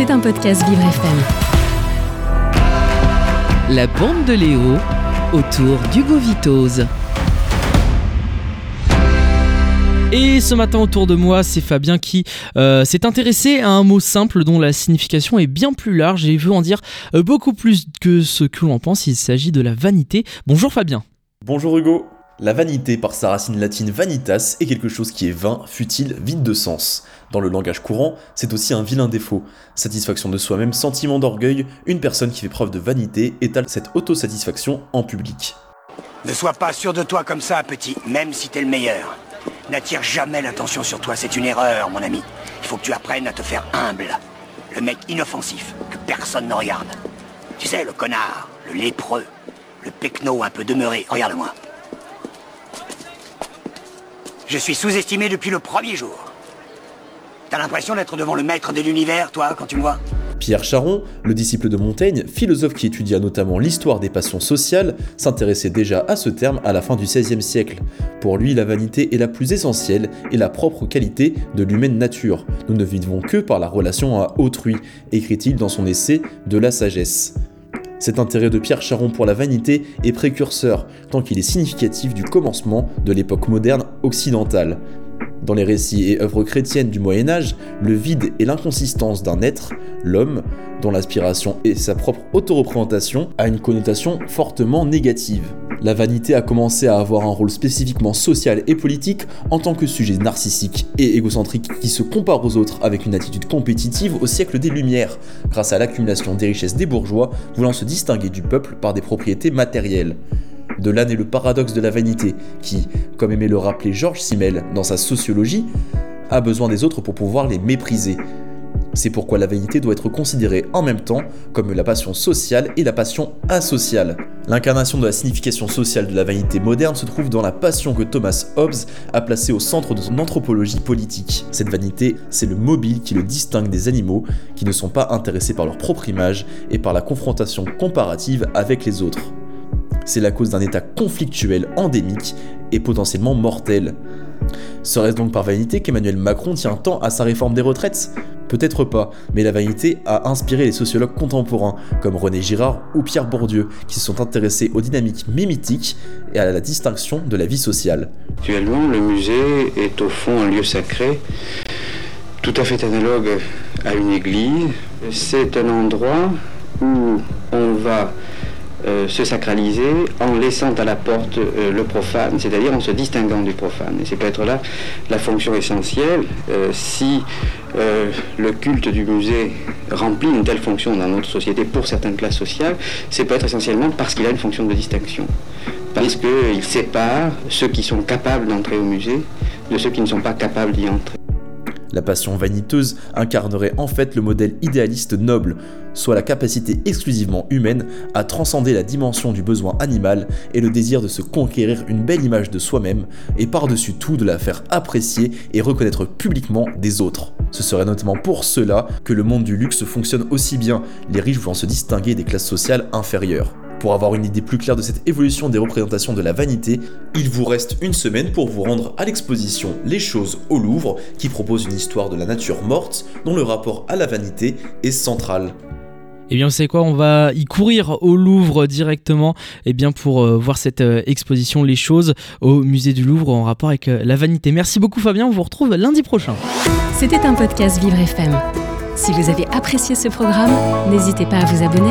C'est un podcast Vivre FM. La bande de Léo autour d'Hugo Vitose. Et ce matin autour de moi, c'est Fabien qui euh, s'est intéressé à un mot simple dont la signification est bien plus large et veut en dire euh, beaucoup plus que ce que l'on pense. Il s'agit de la vanité. Bonjour Fabien. Bonjour Hugo. La vanité, par sa racine latine vanitas, est quelque chose qui est vain, futile, vide de sens. Dans le langage courant, c'est aussi un vilain défaut. Satisfaction de soi-même, sentiment d'orgueil, une personne qui fait preuve de vanité étale cette autosatisfaction en public. Ne sois pas sûr de toi comme ça, petit, même si t'es le meilleur. N'attire jamais l'attention sur toi, c'est une erreur, mon ami. Il faut que tu apprennes à te faire humble. Le mec inoffensif, que personne ne regarde. Tu sais, le connard, le lépreux, le pecno un peu demeuré. Regarde-moi. Je suis sous-estimé depuis le premier jour. T'as l'impression d'être devant le maître de l'univers, toi, quand tu me vois Pierre Charon, le disciple de Montaigne, philosophe qui étudia notamment l'histoire des passions sociales, s'intéressait déjà à ce terme à la fin du XVIe siècle. Pour lui, la vanité est la plus essentielle et la propre qualité de l'humaine nature. Nous ne vivons que par la relation à autrui, écrit-il dans son essai De la sagesse. Cet intérêt de Pierre Charon pour la vanité est précurseur, tant qu'il est significatif du commencement de l'époque moderne occidentale. Dans les récits et œuvres chrétiennes du Moyen Âge, le vide et l'inconsistance d'un être, l'homme, dont l'aspiration et sa propre autoreprésentation, a une connotation fortement négative. La vanité a commencé à avoir un rôle spécifiquement social et politique en tant que sujet narcissique et égocentrique qui se compare aux autres avec une attitude compétitive au siècle des Lumières, grâce à l'accumulation des richesses des bourgeois voulant se distinguer du peuple par des propriétés matérielles. De là naît le paradoxe de la vanité, qui, comme aimait le rappeler Georges Simmel dans sa sociologie, a besoin des autres pour pouvoir les mépriser, c'est pourquoi la vanité doit être considérée en même temps comme la passion sociale et la passion asociale. L'incarnation de la signification sociale de la vanité moderne se trouve dans la passion que Thomas Hobbes a placée au centre de son anthropologie politique. Cette vanité, c'est le mobile qui le distingue des animaux qui ne sont pas intéressés par leur propre image et par la confrontation comparative avec les autres. C'est la cause d'un état conflictuel endémique et potentiellement mortel. Serait-ce donc par vanité qu'Emmanuel Macron tient tant à sa réforme des retraites? Peut-être pas, mais la vanité a inspiré les sociologues contemporains comme René Girard ou Pierre Bourdieu qui se sont intéressés aux dynamiques mimitiques et à la distinction de la vie sociale. Actuellement, le musée est au fond un lieu sacré, tout à fait analogue à une église. C'est un endroit où on va euh, se sacraliser en laissant à la porte euh, le profane, c'est-à-dire en se distinguant du profane. Et c'est peut-être là la fonction essentielle. Euh, si le culte du musée remplit une telle fonction dans notre société pour certaines classes sociales, c'est peut-être essentiellement parce qu'il a une fonction de distinction. Parce qu'il sépare ceux qui sont capables d'entrer au musée de ceux qui ne sont pas capables d'y entrer. La passion vaniteuse incarnerait en fait le modèle idéaliste noble, soit la capacité exclusivement humaine à transcender la dimension du besoin animal et le désir de se conquérir une belle image de soi-même et par-dessus tout de la faire apprécier et reconnaître publiquement des autres. Ce serait notamment pour cela que le monde du luxe fonctionne aussi bien, les riches voulant se distinguer des classes sociales inférieures. Pour avoir une idée plus claire de cette évolution des représentations de la vanité, il vous reste une semaine pour vous rendre à l'exposition Les choses au Louvre, qui propose une histoire de la nature morte dont le rapport à la vanité est central. Eh bien, vous savez quoi, on va y courir au Louvre directement eh bien, pour euh, voir cette euh, exposition Les choses au musée du Louvre en rapport avec euh, la vanité. Merci beaucoup Fabien, on vous retrouve lundi prochain. C'était un podcast Vivre FM. Si vous avez apprécié ce programme, n'hésitez pas à vous abonner.